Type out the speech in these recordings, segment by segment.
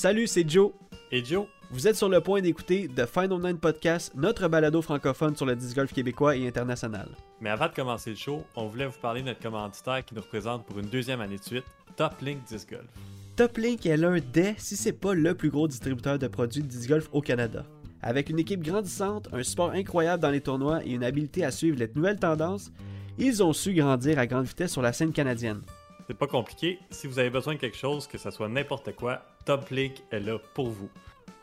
Salut, c'est Joe. Et Joe, Vous êtes sur le point d'écouter The Final Nine Podcast, notre balado francophone sur le disc golf québécois et international. mais avant de commencer le show, on voulait vous parler de notre commanditaire qui nous représente pour une deuxième année de suite, Top Link Disc Golf. Top Link est l'un des, si c'est pas le plus gros distributeur de produits de disc golf au Canada. Avec une équipe grandissante, un support incroyable dans les tournois et une habileté à suivre les nouvelles tendances, ils ont su grandir à grande vitesse sur la scène canadienne. C'est pas compliqué, si vous avez besoin de quelque chose, que ce soit n'importe quoi, Top Link est là pour vous.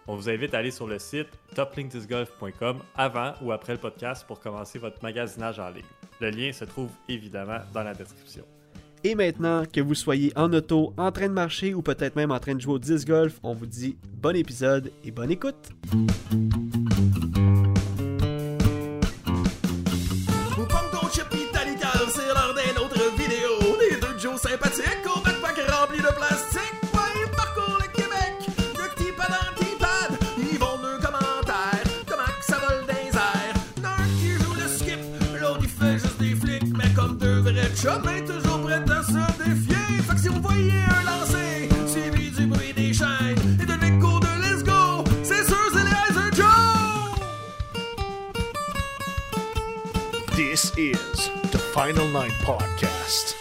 On vous invite à aller sur le site toplinkdiscgolf.com avant ou après le podcast pour commencer votre magasinage en ligne. Le lien se trouve évidemment dans la description. Et maintenant, que vous soyez en auto, en train de marcher ou peut-être même en train de jouer au disc golf, on vous dit bon épisode et bonne écoute. Is the Final Nine Podcast.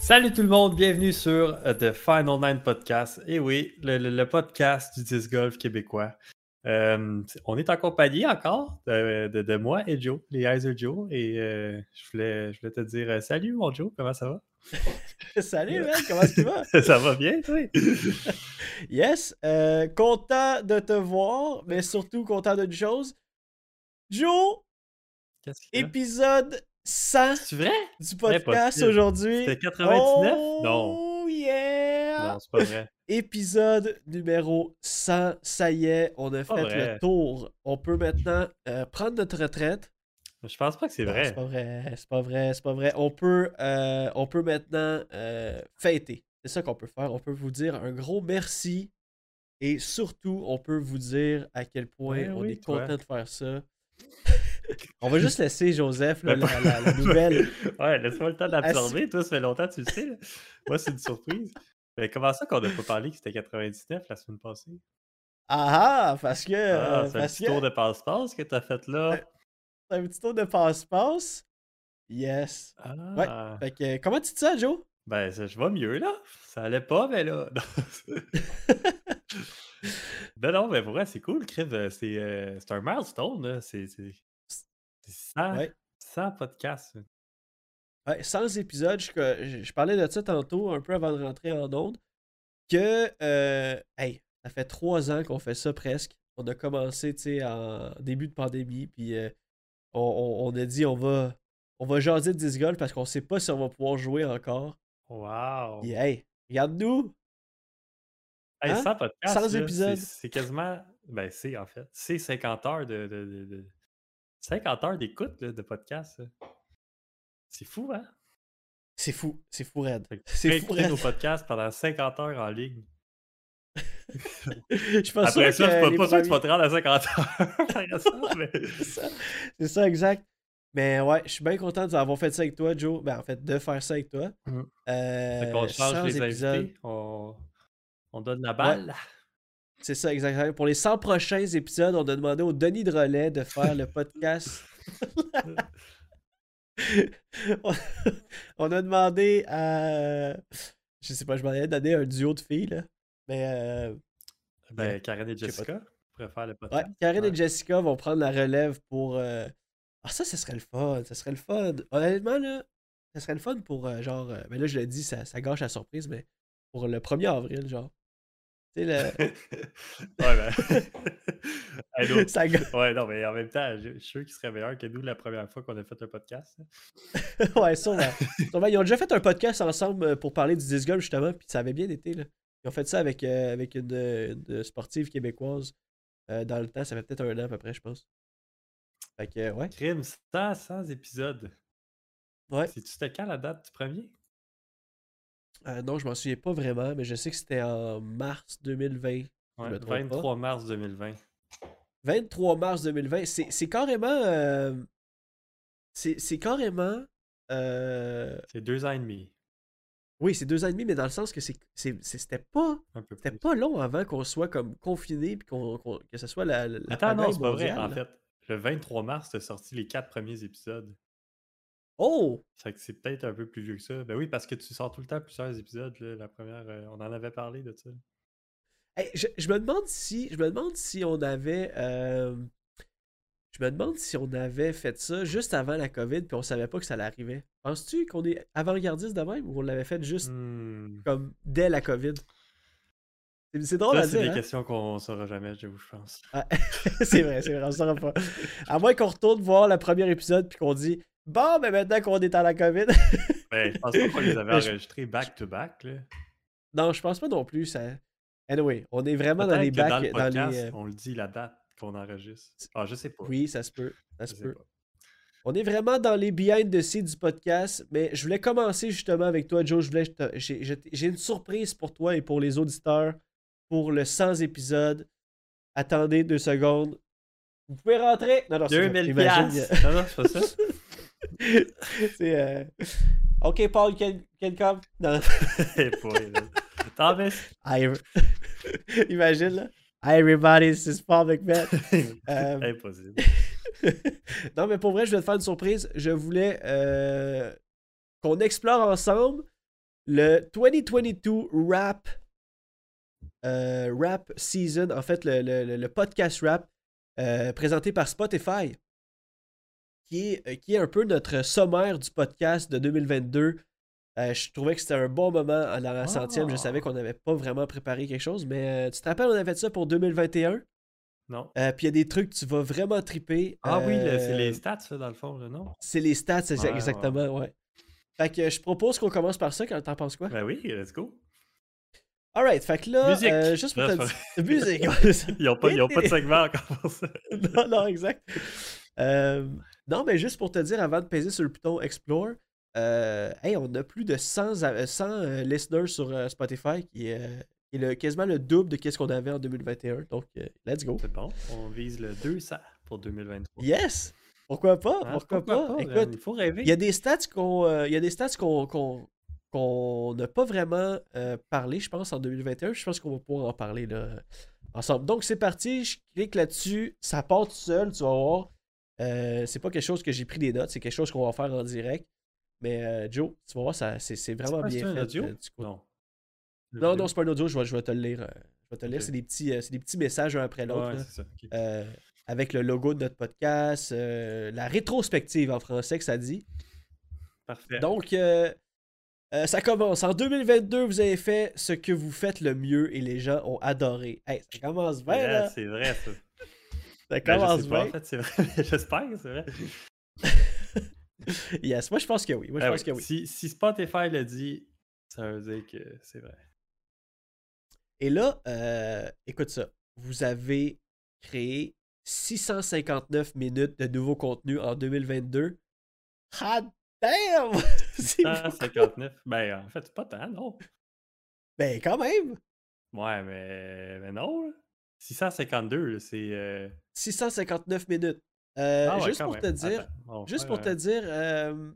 Salut tout le monde, bienvenue sur euh, The Final Nine Podcast. Et oui, le, le- le podcast du disc golf québécois. Euh, on est en compagnie encore de, de- de moi et Joe, les Heiser Joe. Et euh, je, voulais, je voulais te dire salut mon Joe, comment ça va? Salut, man, comment tu vas? ça va bien, toi? Yes, euh, content de te voir, mais surtout content d'une chose. Joe, Qu'est-ce qu'il y a? Épisode 100 C'est vrai? du podcast aujourd'hui. C'était 99? Oh, Non. yeah! Non, c'est pas vrai. Épisode numéro 100, ça y est, on a fait vrai. le tour. On peut maintenant euh, prendre notre retraite. Je pense pas que c'est vrai. C'est pas vrai, c'est pas vrai, c'est pas vrai. On peut, euh, on peut maintenant euh, fêter. C'est ça qu'on peut faire. On peut vous dire un gros merci. Et surtout, on peut vous dire à quel point Ouais, on oui, est toi. content de faire ça. On va juste laisser Joseph là, Ben, la, la- la nouvelle. ouais, laisse-moi le temps d'absorber. Toi, ça fait longtemps que tu le sais. là. Moi, c'est une surprise. Mais comment ça qu'on n'a pas parlé que c'était 99 la semaine passée? Ah ah, parce que. Ah, euh, c'est un petit que tour de passe-passe que t'as fait là. Ouais. c'est un petit tour de passe-passe. Yes. Ah. Fait que, comment tu te sens, Joe? Ben, ça, je vais mieux là. Ça allait pas, mais là. ben non, mais pour vrai, c'est cool, Crib. euh, C'est euh, c'est un milestone, là. C'est 100, Ouais. 100 podcasts. Ouais, sans épisode, je, je- je parlais de ça tantôt, un peu avant de rentrer en onde, que, euh, hey, ça fait trois ans qu'on fait ça presque. On a commencé, tu sais, en début de pandémie, puis euh, on, on- on a dit on va, on va jaser de disc golf parce qu'on sait pas si on va pouvoir jouer encore. Wow! Puis, hey, regarde-nous! Hey, Hein? 100 podcasts, Sans là, c'est- épisode. C'est quasiment. Ben, c'est en fait. C'est 50 heures de. de, de- de- 50 heures d'écoute de podcast. C'est fou, hein? C'est fou, c'est fou, Red. C'est peux fou, Red. nos podcasts pendant 50 heures en ligne. Je pas Après ça, je suis les pas, sûr que tu premiers- vas te rendre à 50 heures. Mais- C'est ça. C'est ça, exact. Mais ouais, je suis bien content d'avoir fait ça avec toi, Joe. Ben, en fait, de faire ça avec toi. Mhm. Euh, Fait qu'on change 100 les épisodes. invités. On, on donne la balle. C'est ça, exactement. Pour les 100 prochains épisodes, on a demandé au Denis de Relais de faire le podcast. on- a demandé à. Je sais pas, je m'en allais donner un duo de filles, là. Mais. euh, Ben, Karen et. Jessica pourraient faire le Ouais, podcast. Ouais. et Jessica vont prendre la relève pour. euh, Ah, ça, ce serait le fun. Ça serait le fun. Honnêtement, là, ça serait le fun pour euh, genre. euh, Mais là, je le dis, ça, ça gâche la surprise, mais pour le 1er avril, genre. Tu sais, ouais, ben. Le. ça. Ouais, non, mais en même temps, je je suis sûr qu'il serait meilleur que nous la première fois qu'on a fait un podcast. ouais, sûrement. Sûrement. Ils ont déjà fait un podcast ensemble euh, pour parler du disc golf, justement, puis ça avait bien été, là. Ils ont fait ça avec, euh, avec une, une sportive québécoise euh, dans le temps. Ça fait peut-être un an à peu près, je pense. Fait que, euh, ouais. Crime, 100, 100 épisodes. Ouais. C'est-tu c'était quand la date du premier? Euh, non, je m'en souviens pas vraiment, mais je sais que c'était en mars 2020. je Ouais, me trompe pas. 23 mars 2020. 23 mars 2020. C'est c'est carrément. euh, c'est c'est carrément. euh, C'est deux ans et demi. Oui, c'est deux ans et demi, mais dans le sens que c'est, c'est- c'est- c'était pas, c'était pas long avant qu'on soit comme confiné puis qu'on, que ce soit la, la Attends, non, c'est pas vrai. En fait, le 23 mars, t'as sorti les quatre premiers épisodes. Oh! C'est peut-être un peu plus vieux que ça. Ben oui, parce que tu sors tout le temps plusieurs épisodes. là. La première, euh, on en avait parlé de ça. Hey, je, je me demande si je me demande si on avait euh, je me demande si on avait fait ça juste avant la COVID puis on savait pas que ça l'arrivait. Penses-tu qu'on est avant-gardiste de même ou on l'avait fait juste Hmm. comme dès la COVID? C'est- drôle Ça, à c'est des dire. hein? questions qu'on saura jamais, je vous pense. Ah, c'est vrai, c'est vrai, on saura pas. À moins qu'on retourne voir le premier épisode puis qu'on dit Bon, mais maintenant qu'on est à la COVID. Ben, je pense pas qu'on les avait enregistrés back-to-back. là. non, je pense pas non plus. Ça... Anyway, on est vraiment dans les que dans les, euh, on le dit la date qu'on enregistre. Ah, je sais pas. Oui, ça se peut. Ça se peut. pas. On est vraiment dans les behind the scenes du podcast, mais je voulais commencer justement avec toi, Joe. Je voulais, j'ai, une surprise pour toi et pour les auditeurs pour le 100 épisode. Attendez deux secondes. Vous pouvez rentrer. Non, non, c'est 2000 imagine, piastres. Non, non, c'est pas ça. c'est, euh, OK, Paul, can, can come. Non. Hi, imagine, là. Hi, everybody, this is Paul McMahon. Euh, Impossible. non, mais pour vrai, je vais te faire une surprise. Je voulais euh, qu'on explore ensemble le 2022 Rap euh, Rap Season, en fait, le, le- le- le podcast rap présenté par Spotify, qui est, euh, qui est un peu notre sommaire du podcast de 2022. Euh, je trouvais que c'était un bon moment à la centième. Je savais Ah. qu'on n'avait pas vraiment préparé quelque chose, mais euh, tu te rappelles, on avait fait ça pour 2021. Non. Euh, Puis il y a des trucs que tu vas vraiment triper. Ah oui, le- c'est les stats, ça, dans le fond, là, non? C'est les stats, c'est Ouais, exactement, ouais. Fait que je propose qu'on commence par ça, quand t'en penses quoi? Ben oui, let's go. Alright, fait que là, Musique. euh, juste pour te dire. Musique. Ils n'ont pas, pas de segment encore pour ça. non, non, exact. Euh, non, mais juste pour te dire, avant de peser sur le bouton Explore, euh, hey, on a plus de 100, a- 100 euh, listeners sur euh, Spotify, qui est, euh, qui est le- quasiment le double de ce qu'on avait en 2021. Donc, euh, let's go. C'est bon. On vise le 200 pour 2023. Yes! Pourquoi pas? Hein, pourquoi, pas? man? Écoute, il faut rêver. Il y a des stats qu'on euh, il y a des stats qu'on n'a pas vraiment euh, parlé, je pense, en 2021. Je pense qu'on va pouvoir en parler là, ensemble. Donc, c'est parti. Je clique là-dessus. Ça part tout seul, tu vas voir. Euh, c'est pas quelque chose que j'ai pris des notes, c'est quelque chose qu'on va faire en direct. Mais euh, Joe, tu vas voir, ça, c'est, c'est vraiment pas- bien c'est un fait. audio? euh, du Non. non, non, c'est pas un audio, je vais, je vais te le lire. je vais te le lire. C'est, des petits, euh, c'est des petits messages un après l'autre. Ouais, là. c'est ça. ok. Euh, avec le logo de notre podcast, euh, la rétrospective en français que ça dit. Parfait. Donc, euh, euh, ça commence. En 2022, vous avez fait ce que vous faites le mieux et les gens ont adoré. Hey, ça commence bien, Ouais, là. c'est vrai, ça. Ça Ben, commence pas, en bien. fait, c'est vrai. J'espère que c'est vrai. yes, moi, je pense que oui. Moi, je Ah pense oui. que oui. Si, si Spotify l'a dit, ça veut dire que c'est vrai. Et là, euh, écoute ça. Vous avez créé 659 minutes de nouveau contenu en 2022. Ah, damn! C'est Ah, beaucoup. 59. Ben, en fait, c'est pas tant, non? Ben, quand même. Ouais, mais, mais non. Là. 652, là, c'est. euh, 659 minutes. Euh, ah ouais, juste pour te dire, Juste pour te euh,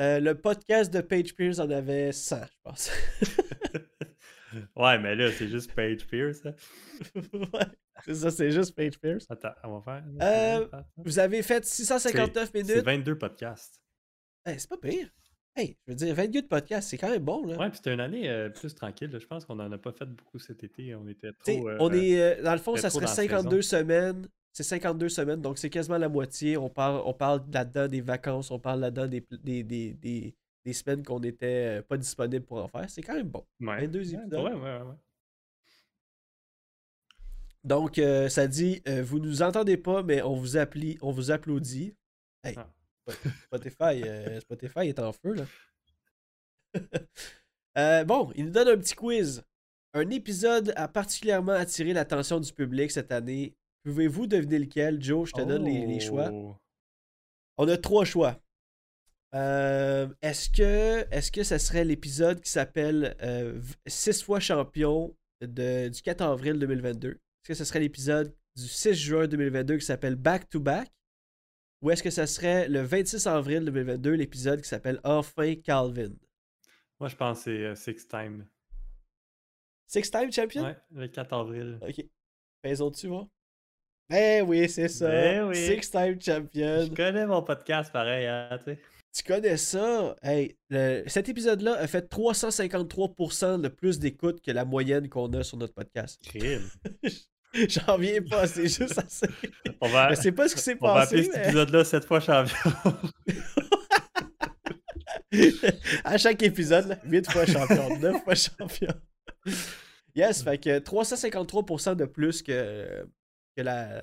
euh, le podcast de Page Pierce en avait 100, je pense. ouais, mais là, c'est juste Page Pierce. hein. ouais, c'est ça, c'est juste Page Pierce. Attends, on va faire. Euh. Vous avez fait 659 C'est minutes. 22 podcasts. Hey, c'est pas pire. Hey, je veux dire, 22 de podcast, c'est quand même bon, là. Ouais, puis c'était une année euh, plus tranquille. là. Je pense qu'on n'en a pas fait beaucoup cet été. On était trop. euh, on est, euh, dans le fond, ça serait dans la 52 semaines. C'est 52 semaines, donc c'est quasiment la moitié. On parle, on parle là-dedans des vacances, on parle là-dedans des, des, des, des, des semaines qu'on n'était pas disponible pour en faire. C'est quand même bon. ouais. 22 Ouais, épisodes. Ouais, ouais, ouais. ouais. Donc, euh, ça dit Vous nous entendez pas, mais on vous, appli- on vous applaudit. Hey, Ah. Spotify, euh, Spotify est en feu, là. Euh, bon, il nous donne un petit quiz. Un épisode a particulièrement attiré l'attention du public cette année. Pouvez-vous deviner lequel, Joe Je te donne les, les choix. Oh. On a trois choix. Euh, est-ce que est-ce que ce serait l'épisode qui s'appelle 6 fois champion de- du 4 avril 2022? Est-ce que ce serait l'épisode du 6 juin 2022 qui s'appelle Back to Back? Ou est-ce que ce serait le 26 avril 2022 l'épisode qui s'appelle Enfin Calvin? Moi, je pense que c'est euh, Six Time. Six-time champion? Ouais, le 4 avril. Ok. Faisons dessus, voir. Eh oui, c'est ça. Ben oui. Six-time champion. Je connais mon podcast pareil, hein, tu sais. Tu connais ça? Hey, le- cet épisode-là a fait 353% de plus d'écoute que la moyenne qu'on a sur notre podcast. Crime. J'en reviens pas, c'est juste assez. On va, Je sais pas ce qui s'est on va appeler passé, cet épisode-là cette fois champion. à chaque épisode, 8 fois champion, 9 fois champion. Yes, fait que 353% de plus que, que la,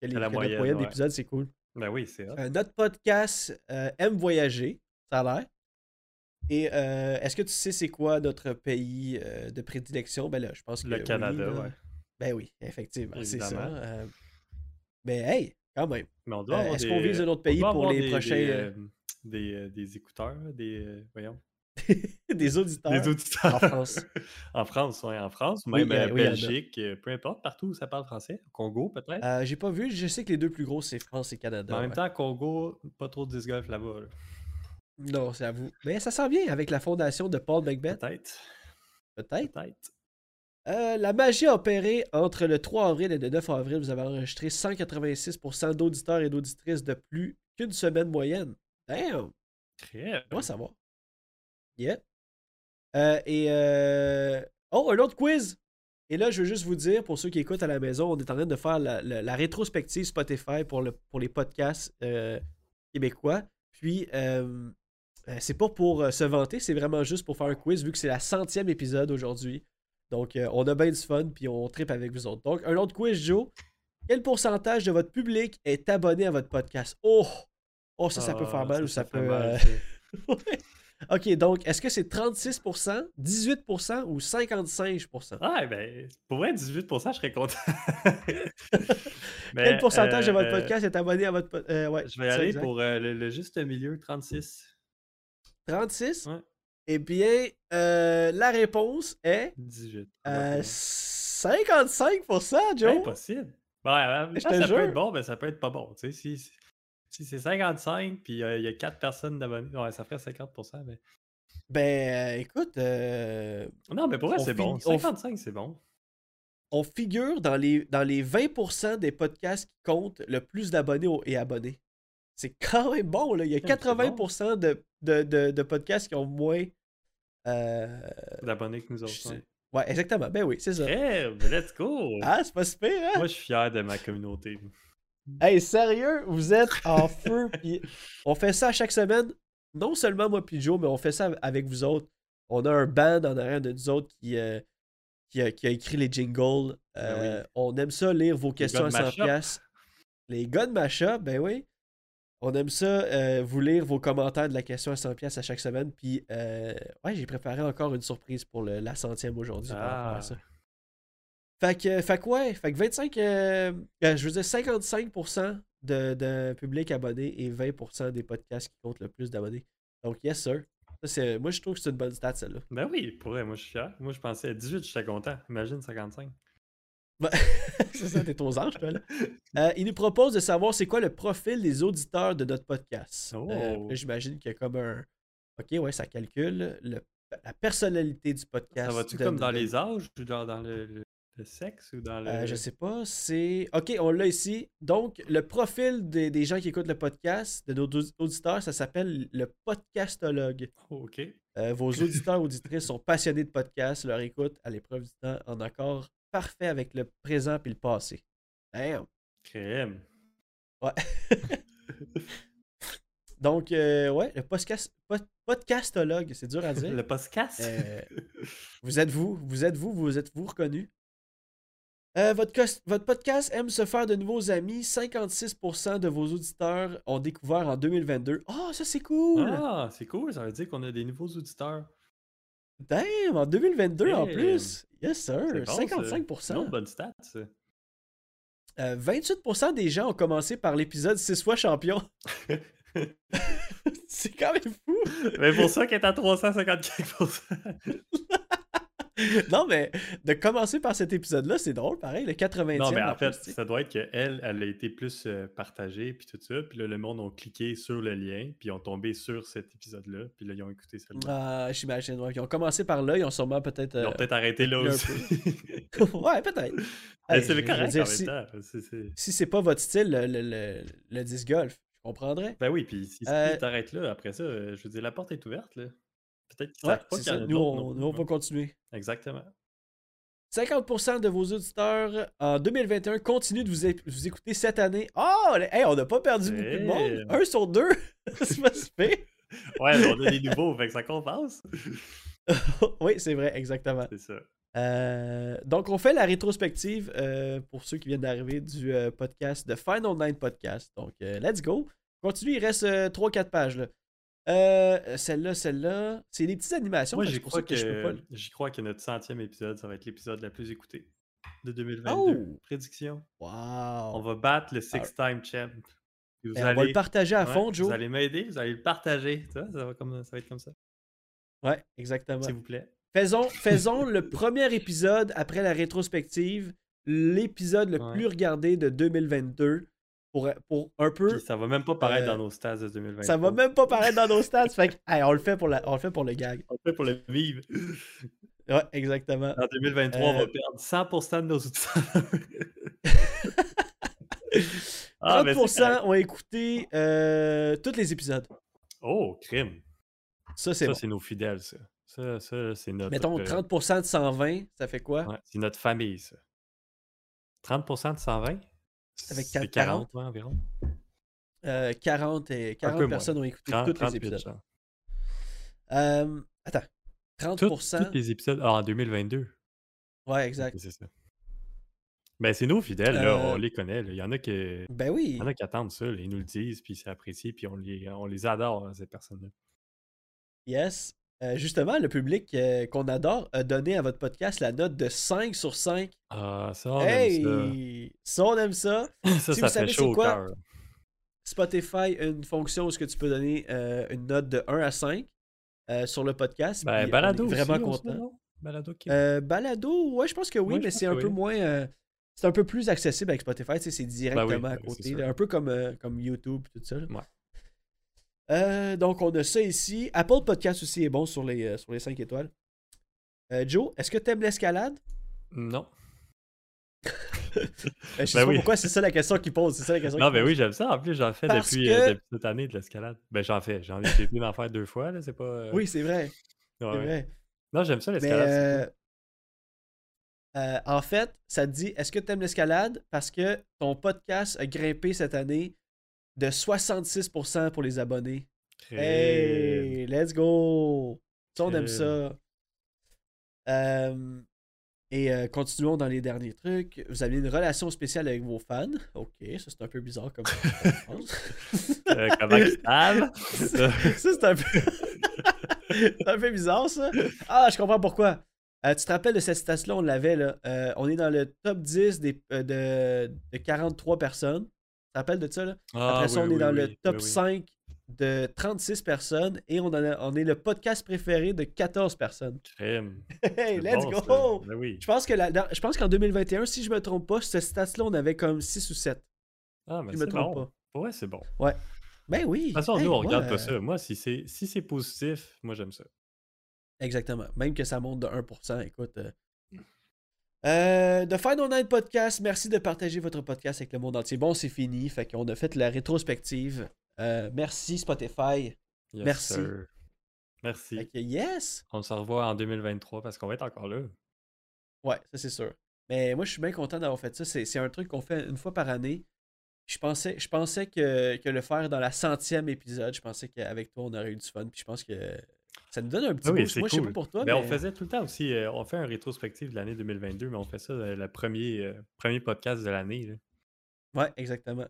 que les, la que moyenne, moyenne ouais. c'est cool. ben oui, c'est. Euh, notre podcast euh, aime voyager, ça a l'air. Et euh, est-ce que tu sais c'est quoi notre pays euh, de prédilection? Ben là, je pense que Le oui, Canada, là. ouais. Ben oui, effectivement, c'est ça. Euh. Mais hey, quand même. Mais on doit Euh, est-ce qu'on vise un autre pays pour les des- prochains, Des, euh, des, des écouteurs, des. voyons. Des auditeurs. Des auditeurs. en France. en France, oui, en France. Même euh, oui. Belgique, peu importe, partout où ça parle français. Congo, peut-être. Euh, J'ai pas vu, je sais que les deux plus gros, c'est France et Canada. En même ouais. temps, Congo, pas trop de disc golf là-bas. là. Non, c'est à vous. Mais ça s'en vient avec la fondation de Paul Macbeth, Peut-être. peut-être. Peut-être. Euh, la magie a opéré entre le 3 avril et le 9 avril. Vous avez enregistré 186% d'auditeurs et d'auditrices de plus qu'une semaine moyenne. Damn! Très. On va? Savoir. Yeah. Euh, et euh, Oh, un autre quiz! Et là, je veux juste vous dire, pour ceux qui écoutent à la maison, on est en train de faire la, la- la rétrospective Spotify pour, le, pour les podcasts québécois. Puis, euh, euh, c'est pas pour se vanter, c'est vraiment juste pour faire un quiz, vu que c'est la centième épisode aujourd'hui. Donc, euh, on a bien du fun, puis on tripe avec vous autres. Donc, un autre quiz, Joe. Quel pourcentage de votre public est abonné à votre podcast? Oh! Oh, ça, ça peut Ah, faire mal ou ça, peut. mal, euh. Ok, donc est-ce que c'est 36%, 18% ou 55%? Ah, ben, pour vrai, 18%, je serais content. Mais, Quel pourcentage de votre euh, podcast est abonné à votre podcast? ouais, Je vais aller exact. pour le, le juste milieu, 36. 36? Ouais. Eh bien, euh, la réponse est 18. euh, probablement. 55%, Joe. Impossible. Ouais, en même Je temps, te ça jure. peut être bon, mais ça peut être pas bon. Tu sais, si, si- c'est 55 puis euh, il y a 4 personnes d'abonnés, ouais, ça ferait 50%. Mais... Ben, euh, écoute, Non, mais pour vrai, c'est bon. finit- on- 55, c'est bon. on figure dans les, dans les 20% des podcasts qui comptent le plus d'abonnés et abonnés. C'est quand même bon, là. Il y a Ouais, c'est bon. 80% de, de, de, de podcasts qui ont moins. euh, D'abonnés que nous autres. ouais. Exactement. Ben oui, c'est ça. Eh, let's go! Ah, c'est pas super, hein? Moi, je suis fier de ma communauté. Hey, sérieux, vous êtes en feu. on fait ça chaque semaine. Non seulement moi puis Joe, mais on fait ça avec vous autres. On a un band en arrière de nous autres qui, euh, qui, a, qui a écrit les jingles. Euh, Ben oui. On aime ça lire vos questions à gars de 100 Mashup. piastres. Les gars de Mashup, ben oui. On aime ça, euh, vous lire vos commentaires de la question à 100 piastres à chaque semaine. Puis, euh, ouais, j'ai préparé encore une surprise pour le- la centième aujourd'hui. Ah. ça. Fait que, fait que ouais, fait que 25, euh, euh, je veux dire 55% de, de public abonné et 20% des podcasts qui comptent le plus d'abonnés. Donc, yes, sir. Ça, moi, je trouve que c'est une bonne stat, celle-là. Ben oui, pour vrai, moi, je suis fier. Moi, je pensais à 18, j'étais content. Imagine 55. c'est ça, t'es aux anges, toi, là. Euh, il nous propose de savoir c'est quoi le profil des auditeurs de notre podcast. Oh. Euh, là, J'imagine qu'il y a comme un. Ok, ouais, ça calcule le- la personnalité du podcast. Ça va-tu comme de- dans les âges ou dans, dans le, le- le sexe ou dans le. Euh, je sais pas, c'est. Ok, on l'a ici. Donc, le profil des, des gens qui écoutent le podcast, de nos audi- auditeurs, ça s'appelle le podcastologue. Oh, ok. Euh, vos auditeurs auditrices sont passionnés de podcasts, leur écoute à l'épreuve du temps en accord parfait avec le présent puis le passé. Damn. Crème. Ouais. Donc, euh, ouais, le podcast, pod- podcastologue, c'est dur à dire. Le podcast? Euh, vous êtes vous, vous êtes vous, vous êtes vous reconnu. Euh, votre, votre podcast aime se faire de nouveaux amis. 56% de vos auditeurs ont découvert en 2022. Oh, ça c'est cool! Ah, c'est cool, ça veut dire qu'on a des nouveaux auditeurs. Damn, en 2022 en plus! Yes sir! C'est bon, ça. 55%. C'est une autre bonne stat, ça. Euh, 28% des gens ont commencé par l'épisode 6 fois champion. c'est quand même fou! Mais pour ça qu'elle est à 354%. non, mais de commencer par cet épisode-là, c'est drôle, pareil, le 80e. Non, mais en en fait, plus, ça doit être qu'elle, elle a été plus euh, partagée, puis tout ça. Puis là, le monde ont cliqué sur le lien, puis ils ont tombé sur cet épisode-là, puis là, ils ont écouté celui-là. Ah, j'imagine. ouais. Ils ont commencé par là, ils ont sûrement peut-être. Ils ont euh, peut-être arrêté là aussi. ouais, peut-être. Hey, c'est correct dire, en si- même temps. Si c'est pas votre style, le, le, le, le disc golf, je comprendrais. Ben oui, puis si Euh, tu t'arrêtes là, après ça, euh, je veux dire, la porte est ouverte, là. Peut-être qu'ils Ouais, pas c'est qu'il y en ça. a Nous, on, nous, on va continuer. Exactement. 50% de vos auditeurs en 2021 continuent de vous, écouter cette année. Oh, hey, on n'a pas perdu beaucoup de monde. Hey. Un sur deux. c'est pas si pire. Ouais, on a des nouveaux, fait que ça compense. oui, c'est vrai, exactement. C'est ça. Euh, donc, on fait la rétrospective euh, pour ceux qui viennent d'arriver du euh, podcast de Final Nine Podcast. Donc, let's go. Continue, il reste 3-4 pages. Là. Euh, celle-là, celle-là. C'est des petites animations. Moi, j'y crois, que je peux pas. que, j'y crois que notre centième épisode, ça va être l'épisode le plus écouté de 2022. Oh! Prédiction. On Wow! va battre le six-time champ. Vous Et on va le partager à ouais, fond, Joe. Vous allez m'aider, vous allez le partager. Ça, ça, va, comme, ça va être comme ça, Ouais, exactement. s'il vous plaît. Faisons, faisons le premier épisode après la rétrospective, l'épisode le Ouais. plus regardé de 2022 pour, pour un peu. Puis ça va même pas paraître Euh, dans nos stats de 2023. Ça va même pas paraître dans nos stats. Fait que, hey, on, le fait pour la, on le fait pour le gag. On le fait pour le vivre. Ouais, exactement. En 2023, on va Euh, perdre 100% de nos auditeurs. Ah, mais c'est 30% correct. ont écouté euh, tous les épisodes. Oh, crime. Ça, c'est bon. c'est nos fidèles, ça. Ça, ça c'est notre. Mettons euh, 30% de 120, ça fait quoi? ouais, c'est notre famille, ça. 30% de 120 C'est 40. 40, ouais, environ. Euh, 40, et, Un 40 peu moins. personnes ont écouté 30, tous les 30 épisodes. Euh, attends. Tous 30%. tous les épisodes. Ah, en 2022. Ouais, exact. C'est ça. Ben, c'est nos fidèles, là. Euh, On les connaît. là. Il y en a qui. Ben oui. Il y en a qui attendent ça, là, ils nous le disent, puis c'est apprécié, puis on les, on les adore, hein, ces personnes-là. Yes. Euh, justement, le public euh, qu'on adore a donné à votre podcast la note de 5 sur 5. Ah, ça, on aime hey! Ça, on aime ça. ça. Ça, si ça vous savez fait c'est chaud au quoi, cœur. Spotify a une fonction où ce que tu peux donner euh, une note de 1 à 5 euh, sur le podcast. Ben, balado on est vraiment aussi, content. Balado. Euh, balado, ouais, je pense que oui, Ouais, mais c'est un peu oui. moins. c'est un peu plus accessible avec Spotify, c'est directement ben à oui, côté. là, un peu comme, comme YouTube tout ça. là. Ouais. Euh, donc, on a ça ici. Apple Podcast aussi est bon sur les, euh, sur les 5 étoiles. Euh, Joe, est-ce que tu aimes l'escalade? Non. Euh, Je sais Ben pas oui. pourquoi c'est ça la question qu'il pose. C'est ça la question Non, ben pose. oui, j'aime ça. En plus, j'en fais Parce depuis, que- euh, depuis cette année de l'escalade. Ben, j'en fais. J'en ai j'ai été d'en faire deux fois, là. C'est pas. Oui, c'est vrai. ouais, C'est ouais. vrai. Non, j'aime ça, l'escalade. en fait, ça te dit est-ce que tu aimes l'escalade? Parce que ton podcast a grimpé cette année de 66% pour les abonnés. Hey, let's go! Ça, on aime ça. Euh, et euh, continuons dans les derniers trucs. Vous avez une relation spéciale avec vos fans. Ok, ça c'est un peu bizarre comme. Euh, comment ils savent? Ça. c'est un peu. c'est un peu bizarre, ça. Ah, je comprends pourquoi. Euh, tu te rappelles de cette citation-là, on l'avait, là. Euh, on est dans le top 10 des, de, de 43 personnes. Tu rappelles de ça, là? Ah, Après ça, oui, on est oui, dans oui, le top oui. 5 de 36 personnes et on, en a- on est le podcast préféré de 14 personnes. Crème. Hey, let's bon, go! Ben oui. Je pense que la- dans- je pense qu'en 2021, si je me trompe pas, cette stats-là, on avait comme 6 ou 7. Ah, mais Je me c'est trompe bon. Ouais, c'est bon. De pas. Ben oui. toute façon, Hey, nous, on moi, regarde pas ça. Moi, si c'est si c'est positif, moi, j'aime ça. Exactement. Même que ça monte de 1%. Écoute. euh. Euh, The Final Night Podcast, merci de partager votre podcast avec le monde entier. Bon, c'est fini. Fait qu'on a fait la rétrospective. Euh, merci Spotify. Yes, Merci. sir. Merci. Fait que yes! On se revoit en 2023 parce qu'on va être encore là. Ouais, ça c'est sûr. Mais moi, je suis bien content d'avoir fait ça. C'est c'est un truc qu'on fait une fois par année. Je pensais, je pensais que, que le faire dans la centième épisode, je pensais qu'avec toi, on aurait eu du fun. Puis je pense que ça nous donne un petit Ah oui, boost. Moi, je sais cool. pas pour toi, Mais mais, on faisait tout le temps aussi, euh, on fait un rétrospective de l'année 2022, mais on fait ça euh, le premier, euh, premier podcast de l'année. Ouais, exactement.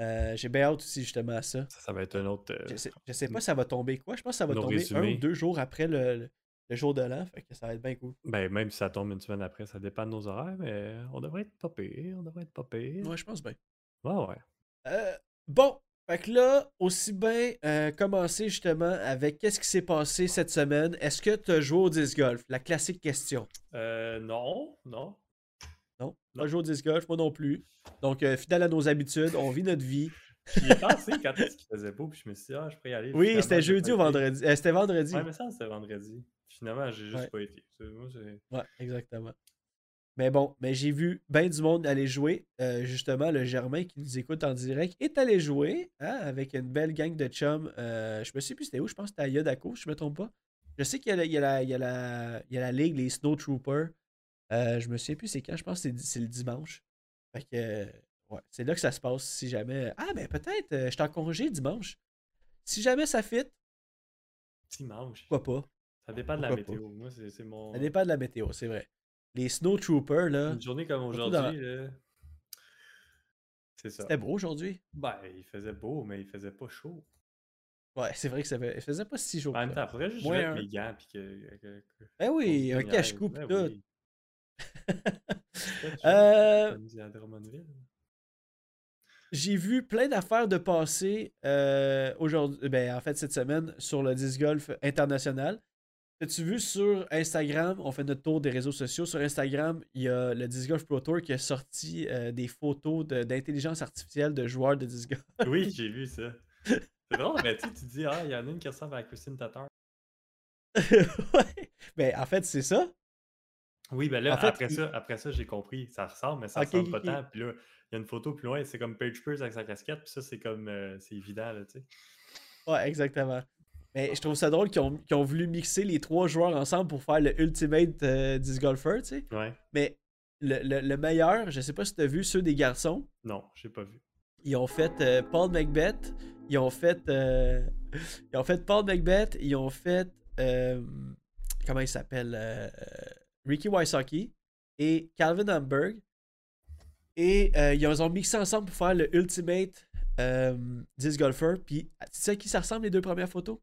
Euh, J'ai bien hâte aussi justement à ça. Ça, ça va être un autre. euh, Je sais, je sais pas ça va tomber quoi. Je pense que ça va tomber un ou deux jours après le, le- le jour de l'an. Fait que ça va être bien cool. Ben, même si ça tombe une semaine après, ça dépend de nos horaires, mais on devrait être pas pire. On devrait être pas pire. Ouais, je pense bien. Ouais, ouais. Euh, bon, Fait que là, aussi bien euh, commencer justement avec qu'est-ce qui s'est passé cette semaine. Est-ce que tu as joué au disc golf? La classique question. Euh, non, non. Non, Non. pas joué au disc golf, moi non plus. Donc, euh, fidèle à nos habitudes, on vit notre vie. J'y ai pensé quand est-ce qu'il faisait beau, puis je me suis dit, ah, je pourrais y aller. Oui, c'était jeudi ou vendredi. Euh, c'était vendredi. Ouais, mais ça, c'était vendredi. Finalement, j'ai juste Ouais. pas été. Moi. Ouais, exactement. Mais bon, mais j'ai vu bien du monde aller jouer. Euh, justement, le Germain qui nous écoute en direct est allé jouer hein, avec une belle gang de chums. Euh, je me sais plus c'était où, je pense que c'était à Yodako, je me trompe pas. Je sais qu'il y a, la- il y y y a la ligue, les Snow Troopers. Euh, je me souviens plus c'est quand, je pense que c'est, le dimanche. Fait que, euh, ouais, c'est là que ça se passe si jamais. Ah, ben peut-être, je suis en congé dimanche. Si jamais ça fit, Dimanche. pourquoi pas? Ça dépend de la Pourquoi pas? météo. Moi, c'est mon. Ça dépend de la météo, c'est vrai. Les Snow Troopers, là, Une journée comme dans- aujourd'hui, c'est ça. c'était beau aujourd'hui. Ben, il faisait beau, mais il faisait pas chaud. Ouais, c'est vrai que ça fait- faisait pas si chaud. En même temps, faudrait juste mettre un. mes gants puis que. que- que- Ben oui, un cache-cou Ben tout. oui. Euh? J'ai vu plein d'affaires de passer euh, aujourd'hui, ben en fait cette semaine sur le disc golf international. As-tu vu sur Instagram, on fait notre tour des réseaux sociaux. Sur Instagram, il y a le Disc Golf Pro Tour qui a sorti euh, des photos de- d'intelligence artificielle de joueurs de disc golf. Oui, j'ai vu ça. C'est drôle, mais tu tu dis, ah, il y en a une qui ressemble à Christine Tatar. ouais. Ben en fait, c'est ça. Oui, ben là, En fait, après, il- ça, après ça, j'ai compris. Ça ressemble, mais ça Ok, ressemble pas ok. tant. Puis là, il y a une photo plus loin, c'est comme Page Pierce avec sa casquette. Puis ça, c'est comme. euh, c'est évident, là, tu sais. Ouais, exactement. Mais je trouve ça drôle qu'ils ont, ont voulu mixer les trois joueurs ensemble pour faire le Ultimate euh, Disc Golfer, tu sais. Ouais. Mais le, le- le meilleur, je sais pas si tu as vu ceux des garçons, Non, j'ai pas vu. ils ont fait euh, Paul Macbeth, ils ont fait euh, ils ont fait Paul Macbeth, ils ont fait euh, comment il s'appelle Ricky Wysocki et Calvin Hamburg et euh, ils ont mixé ensemble pour faire le Ultimate euh, Disc Golfer puis tu sais à qui ça ressemble les deux premières photos?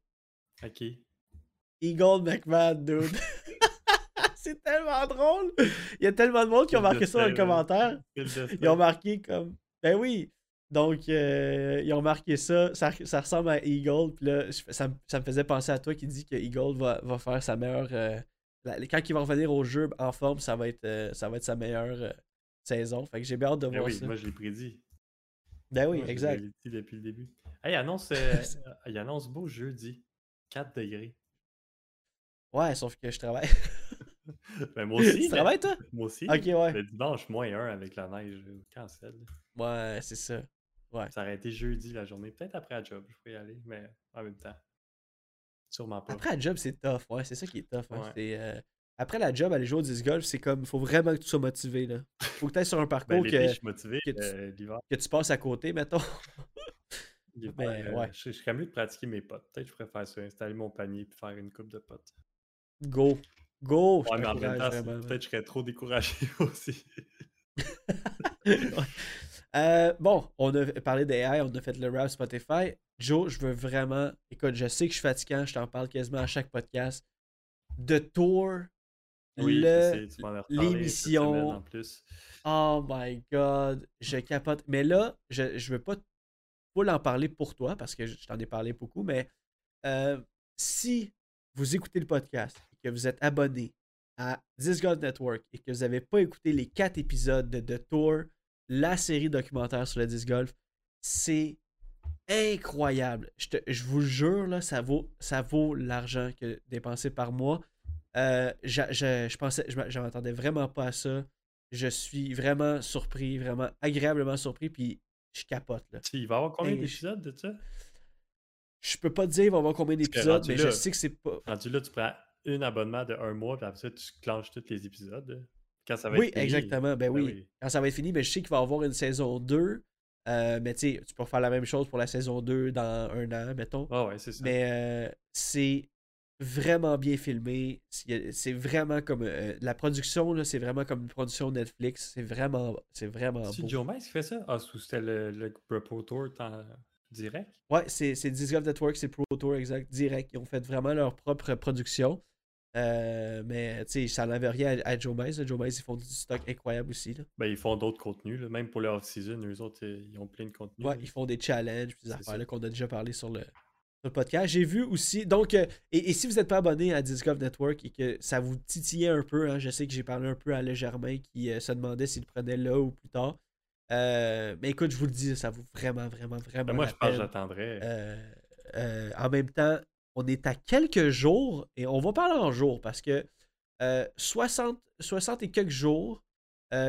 Ok. Eagle McMahon dude c'est tellement drôle il y a tellement de monde qui ont marqué ça dans les commentaires Quel destin. ils ont marqué comme. Ben oui! Donc, euh, ils ont marqué ça. ça. ça ressemble à Eagle. Puis là, je- ça, me- ça me faisait penser à toi qui dit que Eagle va, va faire sa meilleure. euh, la- quand il va revenir au jeu en forme, ça va être, euh, ça va être sa meilleure saison. Fait que j'ai bien hâte de Ben voir oui, ça. moi, je l'ai prédit. Ben oui, Moi, je exact. l'ai dit depuis le début. Hey, annonce, il annonce beau jeudi. 4 degrés. Ouais, sauf que je travaille. Ben, moi aussi. tu mais- travailles, toi? Moi aussi. Ok, ouais. Le dimanche, moins 1 avec la neige. euh, Cancel. Ouais, c'est ça. Ça aurait été jeudi la journée. Peut-être après la job, je pourrais y aller, mais en même temps. Sûrement pas. Après la job, c'est tough. Ouais, c'est ça qui est tough. hein. Ouais. C'est, euh, Après la job, aller jouer au disc golf, c'est comme. faut vraiment que tu sois motivé. Là. Faut que tu ailles sur un Ben, parcours l'été, que, je suis motivé. que tu- euh, L'hiver, que tu passes à côté, mettons. Ben, euh, ouais. je, je serais mieux de pratiquer mes potes. Peut-être que je pourrais faire ça, installer mon panier puis faire une coupe de potes. Go. Go. je Ouais, mais en même t'encourage temps, c'est- vraiment. peut-être que je serais trop découragé aussi. Euh, bon, on a parlé d'AI, on a fait le rap Spotify. Joe, je veux vraiment. Écoute, je sais que je suis fatiguant, je t'en parle quasiment à chaque podcast. De tour, Oui, l'émission-. Oh my god, je capote. Mais là, je, je veux pas full en parler pour toi parce que je, t'en ai parlé beaucoup, mais euh, si vous écoutez le podcast et que vous êtes abonné à This God Network et que vous n'avez pas écouté les quatre épisodes de The Tour, la série documentaire sur le disc golf, c'est incroyable. Je, te- je vous jure, là, ça vaut, ça vaut l'argent que dépensé par mois. Euh, je, je, je m'attendais vraiment pas à ça. Je suis vraiment surpris, vraiment agréablement surpris, puis je capote. Là. Il va y avoir combien d'épisodes de ça? Je peux pas te dire il va y avoir combien d'épisodes, mais là- je sais que c'est pas. Rendu là, tu prends un abonnement de un mois, puis après ça, tu clenches tous les épisodes. Quand ça va Oui, être fini. exactement. Ben Ben oui. oui. Quand ça va être fini, mais je sais qu'il va y avoir une saison 2. euh, mais tu sais, tu peux faire la même chose pour la saison 2 dans un an, mettons. Ah ouais, c'est ça. Mais euh, c'est vraiment bien filmé. C'est c'est vraiment comme. euh, la production, là, c'est vraiment comme une production Netflix. C'est vraiment, c'est vraiment C'est. Joe Mice qui fait ça? Ah, c'était le, le Pro Tour en direct? Ouais, c'est c'est Network, c'est Pro Tour exact, direct. Ils ont fait vraiment leur propre production. Euh, mais tu sais, ça n'avait rien à, à Joe Mays. Joe Mays, ils font du stock incroyable aussi. Là. Ben, ils font d'autres contenus, là. même pour leur off-season, eux autres, euh, ils ont plein de contenus. Ouais, là. ils font des challenges, puis des affaires qu'on a déjà parlé sur le, sur le podcast. J'ai vu aussi, donc, euh, et, et si vous n'êtes pas abonné à Disc Golf Network et que ça vous titillait un peu, hein, je sais que j'ai parlé un peu à Le Germain qui euh, se demandait s'il prenait là ou plus tard. Euh, mais écoute, je vous le dis, ça vaut vraiment, vraiment, vraiment. Ben, moi, la je pense que euh, en même temps, on est à quelques jours, et on va parler en jours parce que euh, 60, 60 et quelques jours,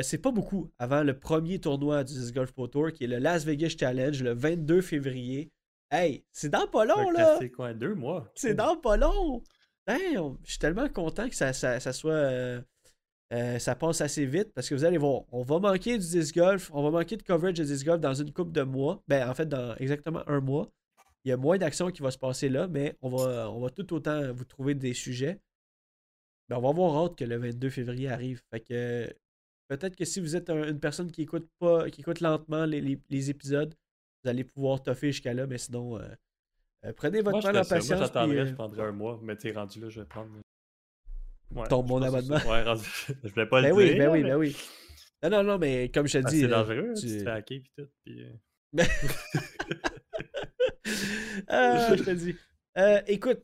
c'est pas beaucoup avant le premier tournoi du Disc Golf Pro Tour qui est le Las Vegas Challenge le 22 février. Hey, c'est dans pas long là! C'est quoi, deux mois? C'est dans pas long! Je suis tellement content que ça, ça, ça soit. euh, euh, ça passe assez vite parce que vous allez voir, on va manquer du disc golf, on va manquer de coverage de disc golf dans une couple de mois. Ben, en fait, dans exactement un mois. Il y a moins d'action qui va se passer là, mais on va, on va tout autant vous trouver des sujets. Ben, on va avoir hâte que le 22 février arrive. Fait que peut-être que si vous êtes un- une personne qui écoute pas, qui écoute lentement les, les- les épisodes, vous allez pouvoir toffer jusqu'à là, mais sinon, euh, euh, prenez votre mal en ça. Moi, patience. j'attendrais, puis, je euh, prendrais un mois. Mais t'es rendu là, je vais prendre. Ouais, Ton bon abonnement. Ouais, rendu... je voulais pas Ben le oui, dire. ben oui, mais- ben oui. Non, non, non, mais comme je te Ah, dis. c'est euh, dangereux, hein, tu- tu te fais hacker pis tout. Pis, euh, ah, je te dis. Euh, écoute,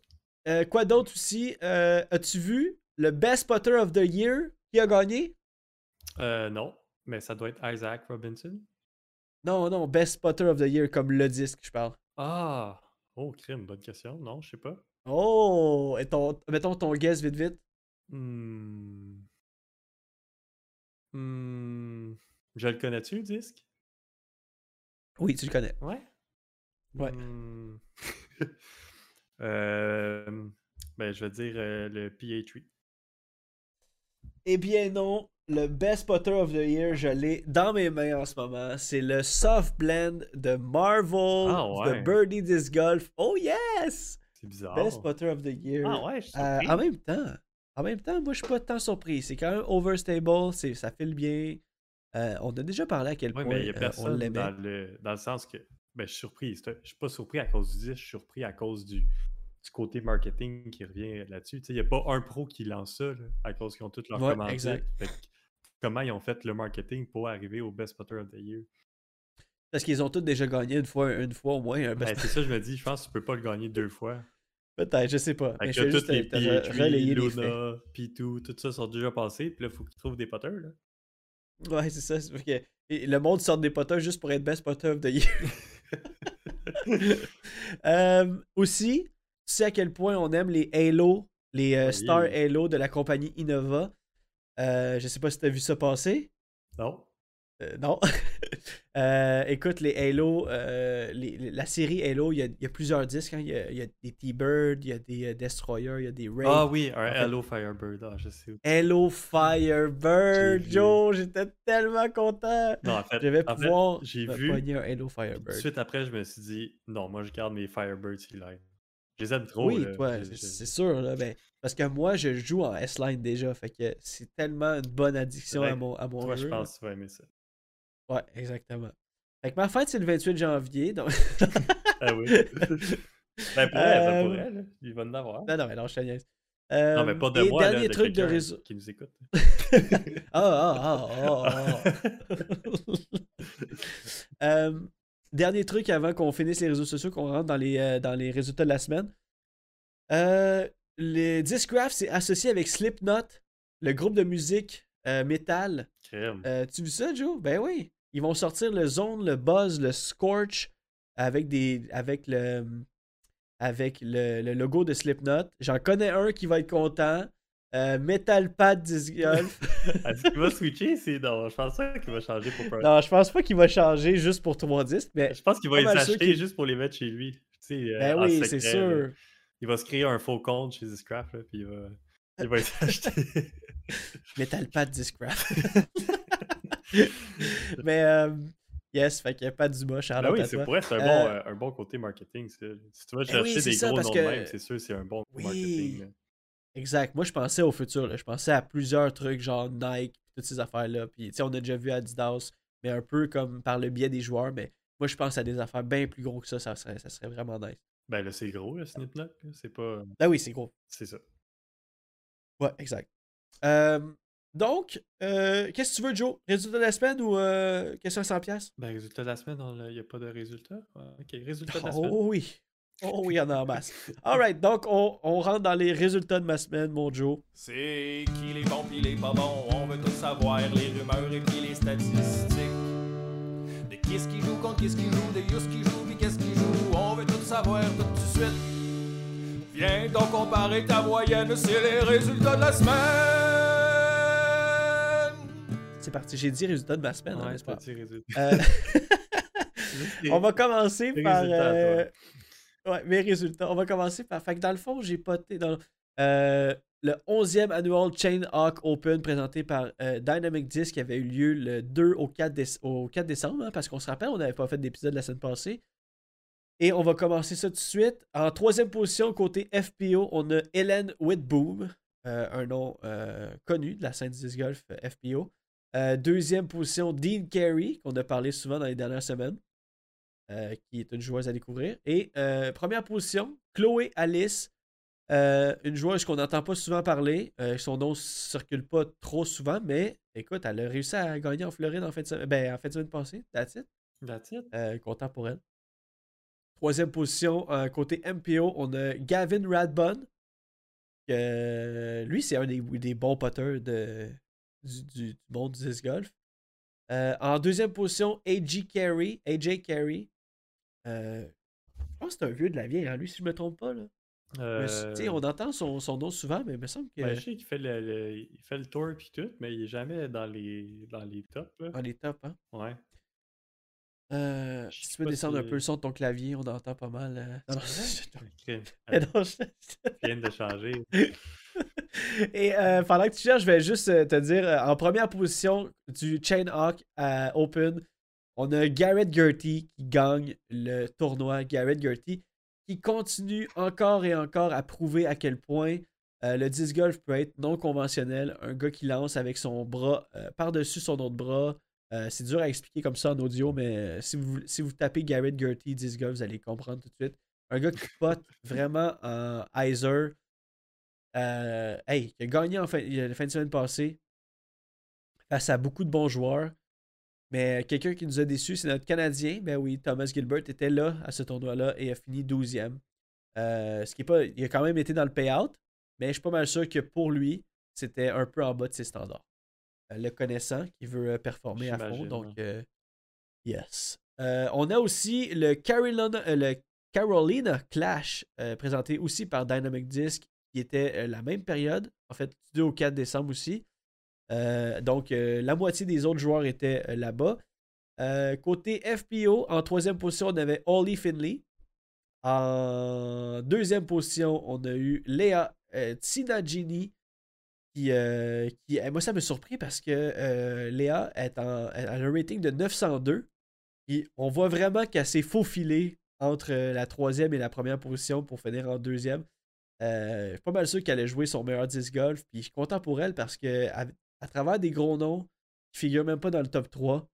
euh, quoi d'autre aussi? Euh, As-tu vu le Best Putter of the Year qui a gagné? euh, non, mais ça doit être Isaac Robinson. Non, non, Best Putter of the Year, comme le disque, je parle. Ah! Oh, crime, bonne question. Non, je sais pas. Oh! Et ton, mettons ton guess vite, vite. Hmm. Hmm. Je le connais-tu, le disque? Oui, tu le connais. Ouais? Ouais. Hmm. Euh, ben, je vais dire euh, le PA3. Eh bien non, le Best Putter of the Year, je l'ai dans mes mains en ce moment. C'est le Soft Blend de Marvel, Ah ouais. de Birdie Disc Golf. Oh yes! C'est bizarre. Best Putter of the Year. Ah ouais, je suis Euh, en même temps, en même temps, moi je suis pas tant surpris. C'est quand même overstable, c'est ça file bien. Euh, on a déjà parlé à quel Ouais, point mais n'y a euh, on personne l'aimait. dans le, dans le sens que. Ben, je suis surpris. Je suis pas surpris à cause du disque, je suis surpris à cause du, du côté marketing qui revient là-dessus. Il n'y a pas un pro qui lance ça là, à cause qu'ils ont toutes leurs Ouais, commandites. exact. Fait que comment ils ont fait le marketing pour arriver au Best Putter of the Year? Parce qu'ils ont tous déjà gagné une fois, une fois au moins un Ben, c'est ça, je me dis, je pense que tu peux pas le gagner deux fois. Peut-être, je sais pas. Mais je juste les te- te PA3, relayer. Luna, P2, tout ça sont déjà passés, puis là, il faut qu'ils trouvent des putters. Là. Ouais, c'est ça. que- et le monde sort des poteurs juste pour être Best Putter of the Year. Euh, aussi, tu sais à quel point on aime les Halo, les euh, Oui. Star Halo de la compagnie Innova? Euh, je sais pas si tu as vu ça passer. Non? Euh, non. Euh, écoute, les Halo, euh, les- les- la série Halo, il y a, y a plusieurs disques. hein. Il, y y a des T-Bird, il y a des Destroyer, il y a des Raid. Ah oui, un fait- Hello Firebird. Ah, je sais. Halo Firebird. Joe, j'étais tellement content. Non, en fait, Je vais pouvoir j'ai vu. un Halo Firebird. suite après, je me suis dit, non, moi, je garde mes Firebirds. Je les aime trop. oui, là. toi, c'est sûr. Là, ben, parce que moi, je joue en S-Line déjà. Fait que c'est tellement une bonne addiction à mon, à mon Toi, jeu. je pense que tu vas aimer ça. Ouais, exactement. Fait que ma fête, c'est le 28 janvier. Donc... Ah oui. ben, pour elle, ça Euh, pourrait, là. Il va en avoir. non, non, mais non, je te niaise. non, mais Euh, pas de moi, là, dernier de truc de réseau. qui nous écoute. Ah, ah, ah, ah, ah. Euh, dernier truc avant qu'on finisse les réseaux sociaux, qu'on rentre dans les, euh, dans les résultats de la semaine. Euh, le Discraft s'est associé avec Slipknot, le groupe de musique euh, métal. Crème. Euh, tu vu ça, Joe? Ben oui. Ils vont sortir le Zone, le Buzz, le Scorch avec des. avec le. avec le, le logo de Slipknot. J'en connais un qui va être content. Euh, Metal Pad Disc Golf. Est-ce qu'il va switcher? C'est... Non, je pense pas qu'il va changer pour Pearl. non, je pense pas qu'il va changer juste pour trois disques, mais. Je pense qu'il va les acheter juste pour les mettre chez lui. Tu sais, Ben en oui, c'est sûr. Il va se créer un faux compte chez là, puis il va, il va les acheter. Metal Pad Discraft. mais. euh, yes, fait qu'il n'y a pas du moche. Ben oui, c'est pour c'est un, Euh, bon, euh, un bon côté marketing. Si tu vas Ben chercher oui, des ça, gros noms que- de même, c'est sûr c'est un bon Oui. marketing. là. Exact. Moi, je pensais au futur. là. Je pensais à plusieurs trucs, genre Nike, toutes ces affaires-là. Puis, tu sais, on a déjà vu Adidas, mais un peu comme par le biais des joueurs. Mais moi, je pense à des affaires bien plus gros que ça. Ça serait, ça serait vraiment nice. Ben là, c'est gros, le Snipknot. là, C'est pas. Ben oui, c'est gros. C'est ça. Ouais, exact. Euh, donc, euh, qu'est-ce que tu veux, Joe? Résultat de la semaine ou euh, question à 100$? piastres? Ben, résultat de la semaine, il n'y a pas de résultat. Ah, ok, résultat de la semaine. Oh oui. Oh oui, il y en a en masse. Alright, donc on, on rentre dans les résultats de ma semaine, mon Joe. C'est qui les bons pis les pas bons, on veut tout savoir, les rumeurs et puis les statistiques. De qui est-ce qui joue contre qui est-ce qui joue, de yous qui joue pis qu'est-ce qui joue, on veut tout savoir tout de suite. Viens donc comparer ta moyenne, c'est les résultats de la semaine. C'est parti. J'ai dit résultat de ma semaine, hein, Ouais, n'est-ce pas? Euh, on va commencer par. résultats, euh, Ouais, mes résultats. On va commencer par. Fait que dans le fond, j'ai poté dans euh, le 11e annual Chain Hawk Open présenté par euh, Dynamic Disc qui avait eu lieu le 2 au 4, déce- au 4 décembre, hein, parce qu'on se rappelle, on n'avait pas fait d'épisode la semaine passée. Et on va commencer ça tout de suite. En troisième position, côté FPO, on a Hélène Whitboom, euh, un nom euh, connu de la scène du disc golf FPO. Deuxième position, Dean Carey, qu'on a parlé souvent dans les dernières semaines, qui est une joueuse à découvrir. Et première position, Chloé Alice, euh, une joueuse qu'on n'entend pas souvent parler. Euh, son nom ne circule pas trop souvent, mais écoute, elle a réussi à gagner en Floride en fin de semaine, ben, en fin de semaine passée. That's it. That's it. Euh, content pour elle. Troisième position, côté MPO, on a Gavin Radbun. lui, c'est un des, des bons putters de, du, monde du disc golf. En deuxième position, AJ Carey. AJ Carey. Je pense que c'est un vieux de la vieille, hein, lui, si je me trompe pas. Là. Mais Euh, on entend son, son nom souvent, mais il me semble que ben, je sais qu'il fait le, le- il fait le tour puis tout, mais il est jamais dans les, dans les tops. Là. on est top. Hein? Ouais. Euh, si tu peux descendre un peu le son de ton clavier, on entend pas mal. euh. Non, non, non, je- Vient de changer. Et euh, pendant que tu cherches, je vais juste te dire, en première position du Chain Hawk à Open, on a Garrett Gertie qui gagne le tournoi. Garrett Gertie continue encore et encore à prouver à quel point euh, le disc golf peut être non conventionnel. Un gars qui lance avec son bras euh, par-dessus son autre bras. Euh, c'est dur à expliquer comme ça en audio, mais si, vous, si tapez Garrett Gertie disc golf, vous allez comprendre tout de suite. Un gars qui pote vraiment en. Euh, hey, qui a gagné en la fin de semaine passée face à beaucoup de bons joueurs. Mais quelqu'un qui nous a déçus, c'est notre Canadien. Ben oui, Thomas Gilbert était là à ce tournoi-là et a fini 12e. Euh, ce qui est pas. Il a quand même été dans le payout, mais je suis pas mal sûr que pour lui, c'était un peu en bas de ses standards. Euh, le connaissant qui veut euh, performer à fond. Donc, euh, yes. On a aussi le Carolina, le Carolina Clash, présenté aussi par Dynamic Disc, qui était la même période, en fait, du 2 au 4 décembre aussi. Euh, donc, euh, la moitié des autres joueurs étaient euh, là-bas. Côté FPO, en troisième position, on avait Ollie Finley. En deuxième position, on a eu Léa Tsinagini. Qui, qui, eh, moi, ça me surpris parce que Léa est en, elle a un rating de 902. Et on voit vraiment qu'elle s'est faufilée entre la troisième et la première position pour finir en deuxième. Je suis pas mal sûr qu'elle a joué son meilleur disc golf. Puis je suis content pour elle parce que à, travers des gros noms qui figurent même pas dans le top 3,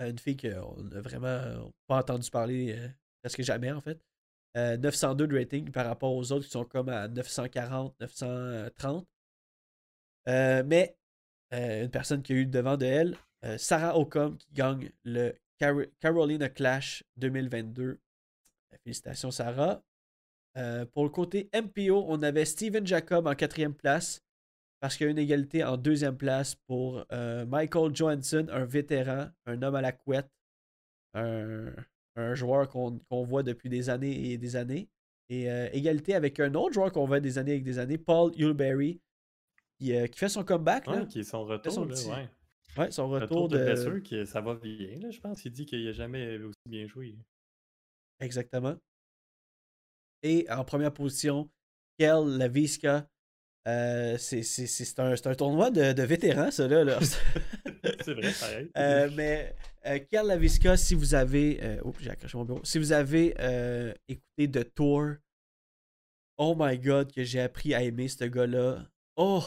euh, une fille qu'on n'a vraiment pas entendu parler euh, presque jamais en fait. Euh, 902 de rating par rapport aux autres qui sont comme à 940, 930. Euh, mais euh, une personne qui a eu devant de elle, euh, Sarah Ocom qui gagne le Car- Carolina Clash 2022. Euh, Félicitations Sarah. Euh, pour le côté MPO, on avait Steven Jacob en quatrième place parce qu'il y a une égalité en deuxième place pour euh, Michael Johansson, un vétéran, un homme à la couette, un, un joueur qu'on voit depuis des années et des années. Et euh, égalité avec un autre joueur qu'on voit des années et des années, Paul Hulberry, qui, euh, qui fait son comeback. là. Ouais, qui est son retour, son là, petit ouais. Ouais, son Retour, retour, de, de. blessure, qui, ça va bien, là, je pense. Il dit qu'il n'a jamais aussi bien joué. Exactement. Et en première position, Kel Laviska. Euh, c'est un, tournoi de, de vétérans, ça, là. là. C'est vrai, pareil. Euh, mais euh, Laviska, si vous avez. euh, oups, j'ai accroché mon bureau. Si vous avez euh, écouté The Tour, oh my god, que j'ai appris à aimer ce gars-là. Oh!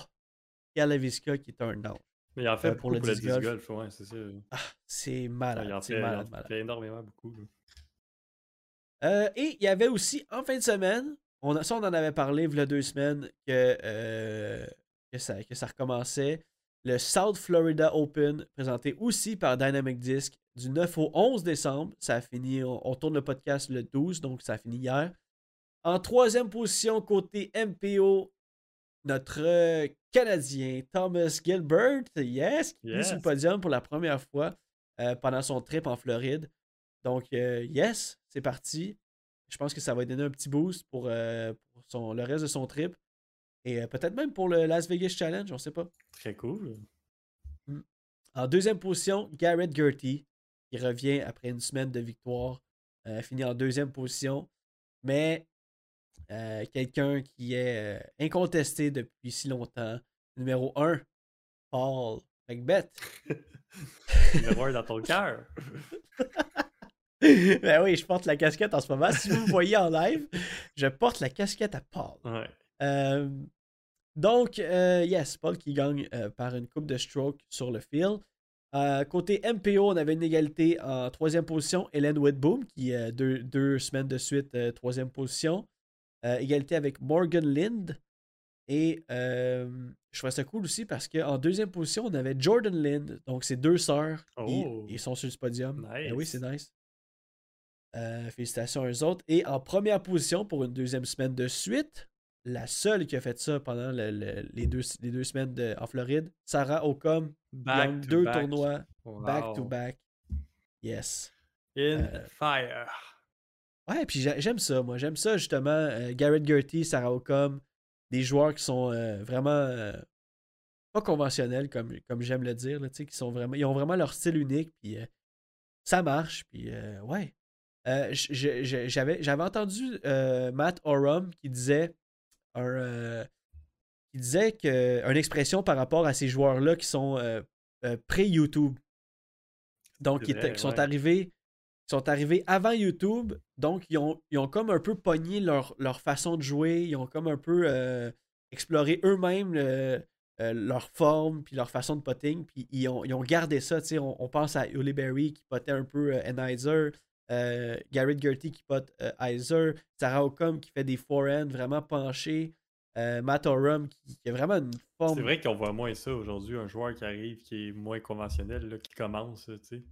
Kel Laviska qui est un ange. Mais il en fait euh, beaucoup pour pour le le disc golf. golf, ouais, c'est ça. Ah, c'est il malade. en il en malade. énormément beaucoup. et il y avait aussi, en fin de semaine, On, a- ça, on en avait parlé il y a deux semaines que, euh, que, ça, que ça recommençait. Le South Florida Open, présenté aussi par Dynamic Disc, du 9 au 11 décembre. Ça a fini, on, on tourne le podcast le 12, donc ça a fini hier. En troisième position, côté MPO, notre euh, Canadien Thomas Gilbert, yes, qui est Yes. sur le podium pour la première fois euh, pendant son trip en Floride. Donc, euh, yes, c'est parti. Je pense que ça va donner un petit boost pour, euh, pour son, le reste de son trip. Et euh, peut-être même pour le Las Vegas Challenge, on sait pas. Très cool. En deuxième position, Garrett Gertie, qui revient après une semaine de victoire, euh, finit en deuxième position. Mais quelqu'un qui est incontesté depuis si longtemps, numéro 1, Paul Macbeth. Numéro un dans ton cœur. ben oui, je porte la casquette en ce moment. Si vous me voyez en live, je porte la casquette à Paul. Ouais. Euh, donc, euh, yes, Paul qui gagne euh, par une coupe de stroke sur le field. Euh, côté MPO, on avait une égalité en troisième position. Hélène Whitboom, qui est deux, deux semaines de suite, troisième position. Égalité avec Morgan Lind. Et je trouvais ça cool aussi parce qu'en deuxième position, on avait Jordan Lind. Donc, c'est deux sœurs. Ils, Oh. ils sont sur le podium. Ben oui, c'est nice. Euh, félicitations à eux autres. Et en première position pour une deuxième semaine de suite, la seule qui a fait ça pendant le- le- les, deux, les deux semaines de- en Floride, Sarah Ocom. Deux back. tournois back to back. Yes. In Euh, fire. Ouais, puis j'a- j'aime ça, moi. J'aime ça, justement. euh, Garrett Gertie, Sarah Ocom, des joueurs qui sont vraiment pas conventionnels, comme, comme j'aime le dire, là, qui sont vraiment, ils ont vraiment leur style unique, puis ça marche, puis ouais. Euh, J'avais j'avais entendu euh, Matt Oram qui disait un, euh, qui disait que une expression par rapport à ces joueurs-là qui sont pré-YouTube. Donc, qui, étaient- vrai, qui sont ouais. arrivés qui sont arrivés avant YouTube, donc ils ont, ils ont comme un peu pogné leur, leur façon de jouer, ils ont comme un peu exploré eux-mêmes le- leur forme puis leur façon de potting, puis ils ont, ils ont gardé ça, on, on pense à Uli Berry qui potait un peu Enizer, euh, Garrett Gertie qui pote euh, Iser, Sarah Ocom qui fait des forehands vraiment penchés, euh, Matt Oram qui, qui a vraiment une forme... C'est vrai qu'on voit moins ça aujourd'hui, un joueur qui arrive qui est moins conventionnel, là, qui commence, tu sais.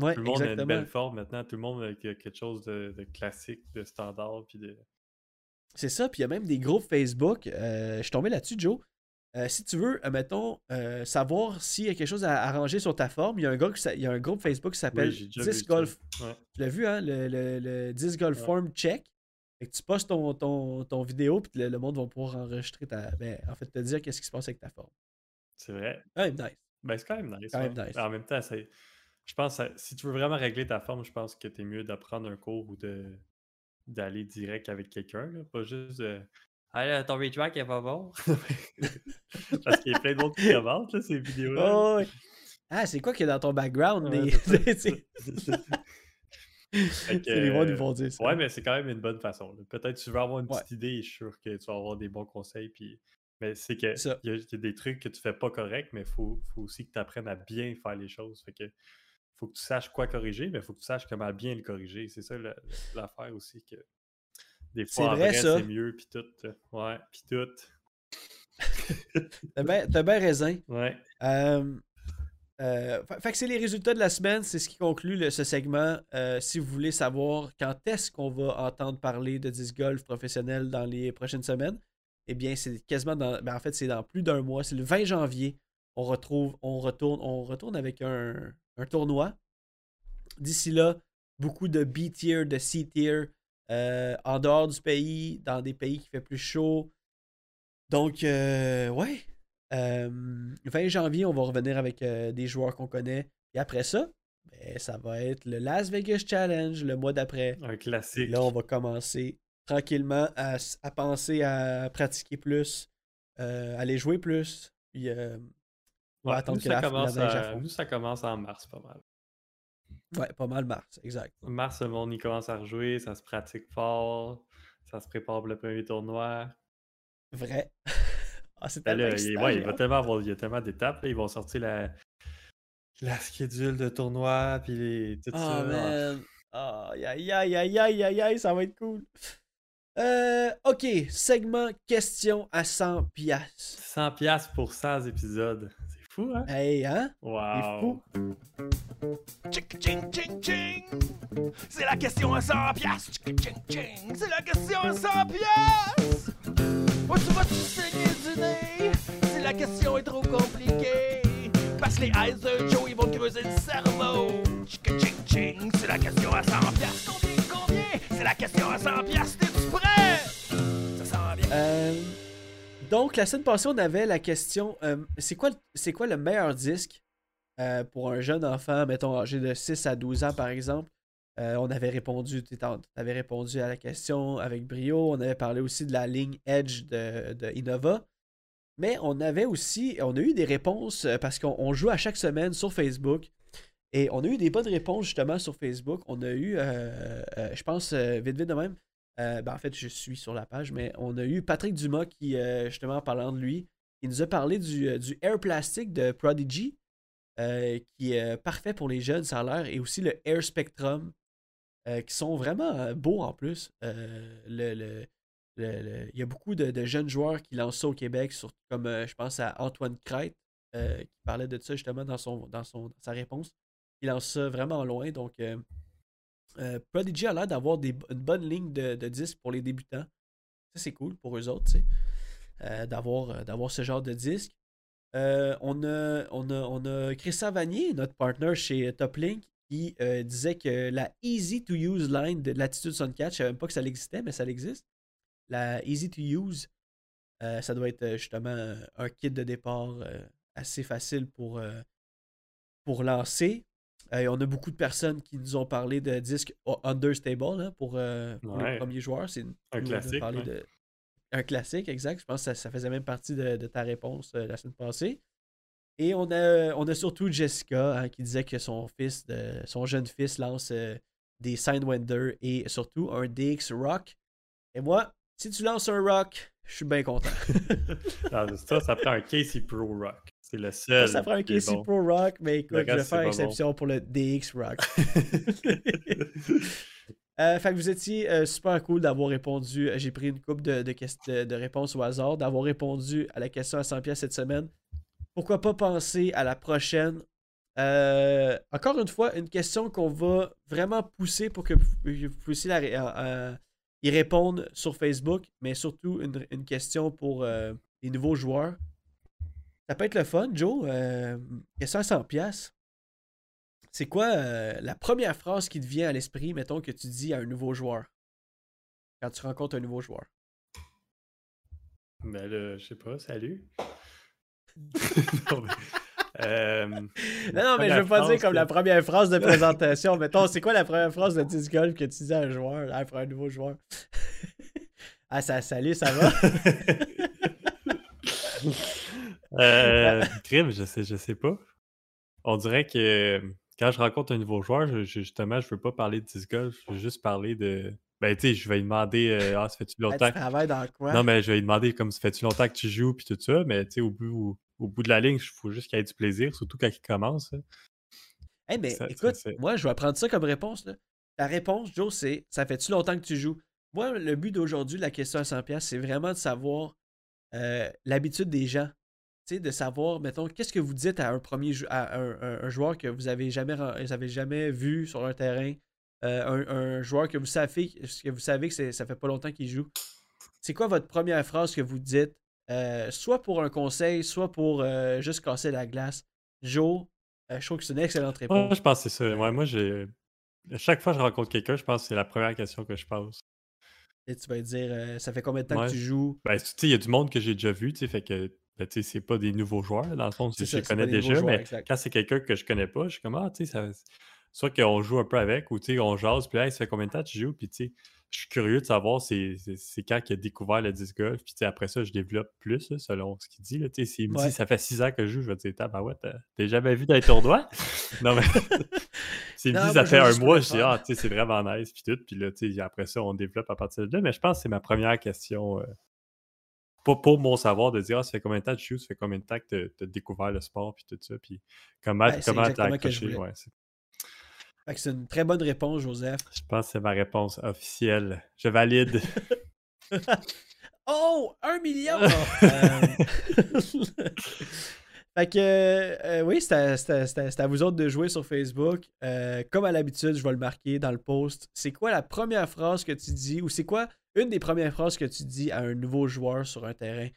Ouais, Tout le monde a une exactement. belle forme maintenant, tout le monde a que- quelque chose de, de classique, de standard, puis de... C'est ça, puis il y a même des groupes Facebook. euh, je suis tombé là-dessus, Joe. Euh, si tu veux, mettons, savoir s'il y a quelque chose à arranger sur ta forme, il y a un, gars qui s'a- il y a un groupe Facebook qui s'appelle Oui, j'ai déjà vu 10 ça. Golf. Ouais. Tu l'as vu, hein? Le, le, le 10 Golf Ouais. Form Check? Fait que tu postes ton, ton, ton vidéo, puis le, le monde va pouvoir enregistrer ta. Ben, en fait, te dire qu'est-ce qui se passe avec ta forme. C'est vrai. Quand même nice. Ben, c'est quand même nice. Quand même ouais. nice. En même temps, je pense que si tu veux vraiment régler ta forme, je pense que t'es mieux d'apprendre un cours ou de d'aller direct avec quelqu'un, pas juste de Ah là, ton retrack est pas bon. Parce qu'il y a plein d'autres qui commentent, ces vidéos-là. Oh. Ah, c'est quoi qu'il y a dans ton background? Ouais, des- c'est les gens nous vont dire ça. Ouais, mais c'est quand même une bonne façon. Peut-être que tu veux avoir une Ouais. petite idée, je suis sûr que tu vas avoir des bons conseils. Puis... Mais c'est que il y, a- il y a des trucs que tu fais pas correct, mais il faut, faut aussi que tu apprennes à bien faire les choses. Fait que faut que tu saches quoi corriger, mais il faut que tu saches comment bien le corriger. C'est ça l'affaire aussi que des C'est fois c'est mieux, puis tout. Ouais, puis tout. T'as bien bien raison. Ouais. Euh, euh, fa- fait que c'est les résultats de la semaine, c'est ce qui conclut le- ce segment. Euh, si vous voulez savoir quand est-ce qu'on va entendre parler de disc golf professionnel dans les prochaines semaines, eh bien c'est quasiment dans. ben, en fait, c'est dans plus d'un mois. C'est le 20 janvier. On retrouve, on retourne, on retourne avec un, un tournoi. D'ici là, beaucoup de B-tier, de C-tier, euh, en dehors du pays, dans des pays qui fait plus chaud. Donc, euh, ouais. Euh, 20 janvier, on va revenir avec euh, des joueurs qu'on connaît. Et après ça, ben, ça va être le Las Vegas Challenge le mois d'après. Un Et classique. là, on va commencer tranquillement à, penser à pratiquer plus, aller jouer plus. Puis, on va Ouais, attendre nous, que ça la, commence à- nous, ça commence en mars pas mal. Ouais, pas mal mars, exact. Mars, le monde y commence à rejouer, ça se pratique fort, ça se prépare pour le premier tournoi. Vrai. ah, c'est Ben tellement là, il, ouais, va tellement avoir, il y a tellement d'étapes, ils vont sortir la, la schedule de tournoi, puis les, tout Oh ça. Ah, man. Aïe aïe aïe aïe aïe aïe aïe, ça va être cool. Euh, ok, segment question à 100 piastres. 100 pièces pour 100 épisodes. C'est fou, hein? Hey, hein? Wow. fou. C'est la question à 100 piastres. C'est la question à 100 piastres. Où tu vas-tu saigner du nez? Si la question est trop compliquée. Parce que les eyes de Joe, ils vont creuser le cerveau. C'est la question à 100 piastres. Combien, combien? C'est la question à 100 piastres. T'es-tu prêt? Ça sent bien. Euh, donc, la semaine passée, on avait la question euh, c'est quoi, c'est quoi le meilleur disque? Euh, pour un jeune enfant, mettons, âgé de 6 à 12 ans, par exemple Euh, On avait répondu, avais répondu à la question avec brio. On avait parlé aussi de la ligne Edge de, de Innova. Mais on avait aussi, on a eu des réponses euh, parce qu'on on joue à chaque semaine sur Facebook. Et on a eu des bonnes réponses justement sur Facebook. On a eu, je pense, euh, vite vite de même, ben, en fait, je suis sur la page, mais on a eu Patrick Dumas qui, justement, en parlant de lui, il nous a parlé du, du Air Plastic de Prodigy, euh, qui est euh, parfait pour les jeunes, ça a l'air, et aussi le Air Spectrum, euh, qui sont vraiment beaux en plus. Le, le- le- il y a beaucoup de, jeunes joueurs qui lancent ça au Québec, surtout comme je pense à Antoine Crête, qui parlait de ça justement dans, son, dans, son, sa réponse. Il lance ça vraiment loin, donc Prodigy a l'air d'avoir une bonne ligne de, de disques pour les débutants. Ça, c'est cool pour eux autres, tu sais, d'avoir, d'avoir ce genre de disque. Euh, on, a, on, a, on a Christian Vanier, notre partner chez Toplink, qui euh, disait que la Easy to Use line de Latitude 64, je savais même pas que ça existait, mais ça existe. La Easy to Use, euh, ça doit être justement un kit de départ assez facile pour, pour lancer. On a beaucoup de personnes qui nous ont parlé de disques understable hein, pour, les premiers joueurs. C'est Un ouais. de- un classique, exact. Je pense que ça, ça faisait même partie de, de ta réponse euh, la semaine passée. Et on a, on a surtout Jessica hein, qui disait que son fils, de, son jeune fils lance euh, des Sidewinder et surtout un DX Rock. Et moi, si tu lances un Rock, je suis bien content. Ça, ça prend un Casey Pro Rock. C'est le ça, seul. ça prend un Casey bon. Pro Rock, mais écoute, je vais faire bon. exception pour le DX Rock. Euh, fait que vous étiez euh, super cool d'avoir répondu. J'ai pris une coupe de, de, de- de réponses au hasard, d'avoir répondu à la question à 100 pièces cette semaine. Pourquoi pas penser à la prochaine? Euh, encore une fois, une question qu'on va vraiment pousser pour que vous puissiez euh, euh, y répondre sur Facebook, mais surtout une, question pour euh, les nouveaux joueurs. Ça peut être le fun, Joe. Euh, question à 100 pièces. C'est quoi euh, la première phrase qui te vient à l'esprit, mettons, que tu dis à un nouveau joueur? Quand tu rencontres un nouveau joueur. Ben là, je sais pas, salut. Non, mais, euh, Non, non, mais je veux pas dire comme la première phrase de présentation. Mettons, c'est quoi la première phrase de disc golf que tu dis à un joueur, là, pour un nouveau joueur? ah, ça, salut, ça va? Euh, crime, je sais, je sais pas. On dirait que quand je rencontre un nouveau joueur, je- je- justement, je veux pas parler de disc golf, je veux juste parler de. Ben, tu sais, je vais lui demander euh, Ah, ça fait-tu longtemps tu travailles dans quoi? Non, mais je vais lui demander comme ça fait-tu longtemps que tu joues, puis tout ça, mais tu sais, au bout, au, au bout de la ligne, il faut juste qu'il y ait du plaisir, surtout quand il commence. Hey, mais ça- ça, écoute, moi, je vais prendre ça comme réponse. Là. Ta réponse, Joe, c'est ça fait-tu longtemps que tu joues? Moi, le but d'aujourd'hui, la question à 100$, c'est vraiment de savoir euh, l'habitude des gens. De savoir, mettons, qu'est-ce que vous dites à un premier à un, un- un joueur que vous avez jamais, vous avez jamais vu sur un terrain, euh, un, un joueur que vous savez que vous savez que ça fait pas longtemps qu'il joue. C'est quoi votre première phrase que vous dites, euh, soit pour un conseil, soit pour euh, juste casser la glace? Joe, je trouve que c'est une excellente réponse. Moi, je pense que c'est ça. Ouais, moi, j'ai. À chaque fois que je rencontre quelqu'un, je pense que c'est la première question que je pose. Et tu vas dire, ça fait combien de temps Ouais. que tu joues? Ben, tu sais, il y a du monde que j'ai déjà vu, tu sais, fait que, ben, tu sais, c'est pas des nouveaux joueurs, dans le fond, C'est je les connais déjà, joueurs, mais exact. quand c'est quelqu'un que je connais pas, je suis comme, ah, tu sais, ça... soit qu'on joue un peu avec, ou tu sais, on jase, puis là, ça fait combien de temps tu joues, puis tu sais, je suis curieux de savoir c'est quand qu'il a découvert le disc golf, puis tu sais, après ça, je développe plus, là, selon ce qu'il dit, là, tu sais, s'il me Ouais. dit, ça fait six ans que je joue, je vais dire, tabarouette, t'as t'as jamais vu dans les tournois? non, mais... S'il me dit, ça fait un mois, je dis, ah, tu sais, c'est vraiment nice, puis tout, puis là, tu sais, après ça, on développe à partir de là, mais je pense que c'est ma première question... euh, pas pour mon savoir de dire ah, ça fait combien de temps que tu joues, ça fait combien de temps que tu as découvert le sport puis tout ça, puis comment Ben, comment t'as accroché. Ouais, c'est- Fait que c'est une très bonne réponse, Joseph. je pense que c'est ma réponse officielle. Je valide. oh, un million! Euh, fait que, euh, oui, à, à- c'est à vous autres de jouer sur Facebook. Euh, comme à l'habitude, je vais le marquer dans le post. C'est quoi la première phrase que tu dis, ou c'est quoi une des premières phrases que tu dis à un nouveau joueur sur un terrain?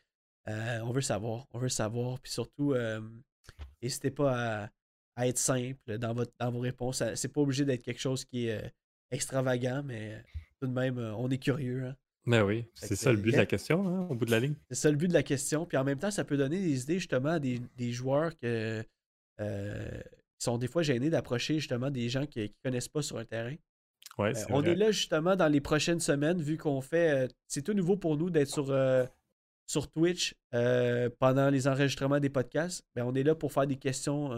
Euh, on veut savoir, on veut savoir. Puis surtout, euh, n'hésitez pas à, à être simple dans, votre, dans vos réponses. C'est pas obligé d'être quelque chose qui est euh, extravagant, mais tout de même, on est curieux. hein. Ben oui, c'est ça le but de la question, hein, au bout de la ligne. C'est ça le but de la question. Puis en même temps, ça peut donner des idées justement à des, des joueurs que, euh, qui sont des fois gênés d'approcher justement des gens qui ne connaissent pas sur un terrain. Ouais, Euh, on vrai. est là justement dans les prochaines semaines, vu qu'on fait. euh, c'est tout nouveau pour nous d'être sur, euh, sur Twitch pendant les enregistrements des podcasts. Ben, on est là pour faire des questions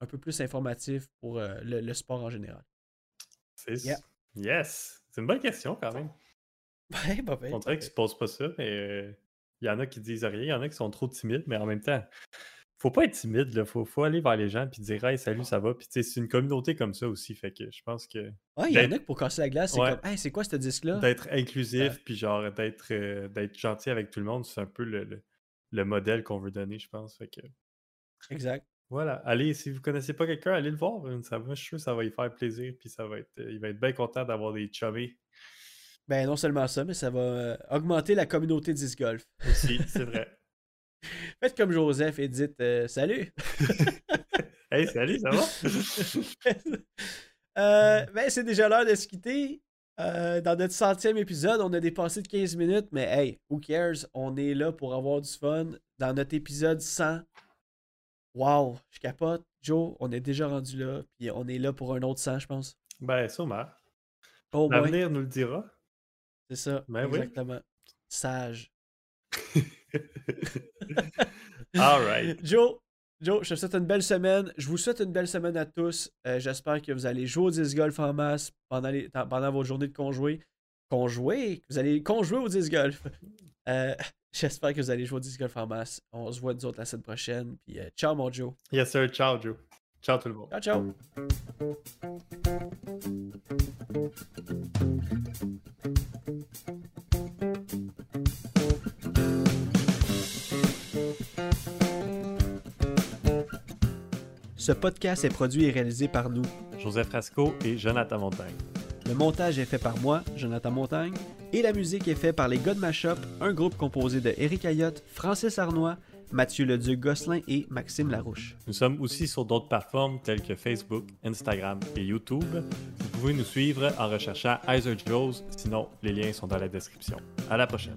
un peu plus informatives pour le, le sport en général. C'est- Yeah. Yes! C'est une bonne question quand même. Ouais, bah, ben, On dirait qu'ils se posent pas ça, mais euh, il y en a qui disent rien, il y en a qui sont trop timides, mais en même temps, faut pas être timide, là. Faut, faut aller vers les gens puis dire Hey, salut, ça va. Puis tu sais, c'est une communauté comme ça aussi. Fait que je pense que Ouais, il y en a que pour casser la glace, c'est Ouais. comme Hey, c'est quoi ce disque-là? d'être inclusif puis genre d'être euh, d'être gentil avec tout le monde, c'est un peu le, le- le modèle qu'on veut donner, je pense. Fait que Exact. voilà, allez, si vous connaissez pas quelqu'un, allez le voir. Ça va, je suis sûr que ça va lui faire plaisir, puis ça va être, euh, il va être bien content d'avoir des chummés Ben non seulement ça, mais ça va euh, augmenter la communauté disc golf. aussi, c'est vrai. Faites comme Joseph et dites euh, salut. Hey, salut, ça va? Euh, ben, c'est déjà l'heure de se quitter. Euh, dans notre centième épisode, on a dépassé de 15 minutes, mais hey, who cares? On est là pour avoir du fun. Dans notre épisode 100, wow, je capote. Joe, on est déjà rendu là, puis on est là pour un autre 100, je pense. Ben, sûrement. Moins, L'avenir nous le dira. c'est ça. Ben oui. exactement. Sage. All right. Joe, Joe, je te souhaite une belle semaine. Je vous souhaite une belle semaine à tous. Euh, J'espère que vous allez jouer au disc golf en masse pendant, les, pendant votre journée de conjouer. Conjouer? Vous allez conjouer au disc golf. Euh, J'espère que vous allez jouer au disc golf en masse. On se voit nous autres la semaine prochaine. Puis euh, ciao mon Joe. Yes, sir. Ciao, Joe. Ciao, tout le monde. Ciao, ciao. Ce podcast est produit et réalisé par nous. Joseph Rasco et Jonathan Montagne. Le montage est fait par moi, Jonathan Montagne, et la musique est faite par les God Mashup, un groupe composé de Eric Ayotte, Francis Arnois, Mathieu Leduc-Gosselin et Maxime Larouche. Nous sommes aussi sur d'autres plateformes telles que Facebook, Instagram et YouTube. Vous pouvez nous suivre en recherchant Heiser Joes, sinon les liens sont dans la description. À la prochaine.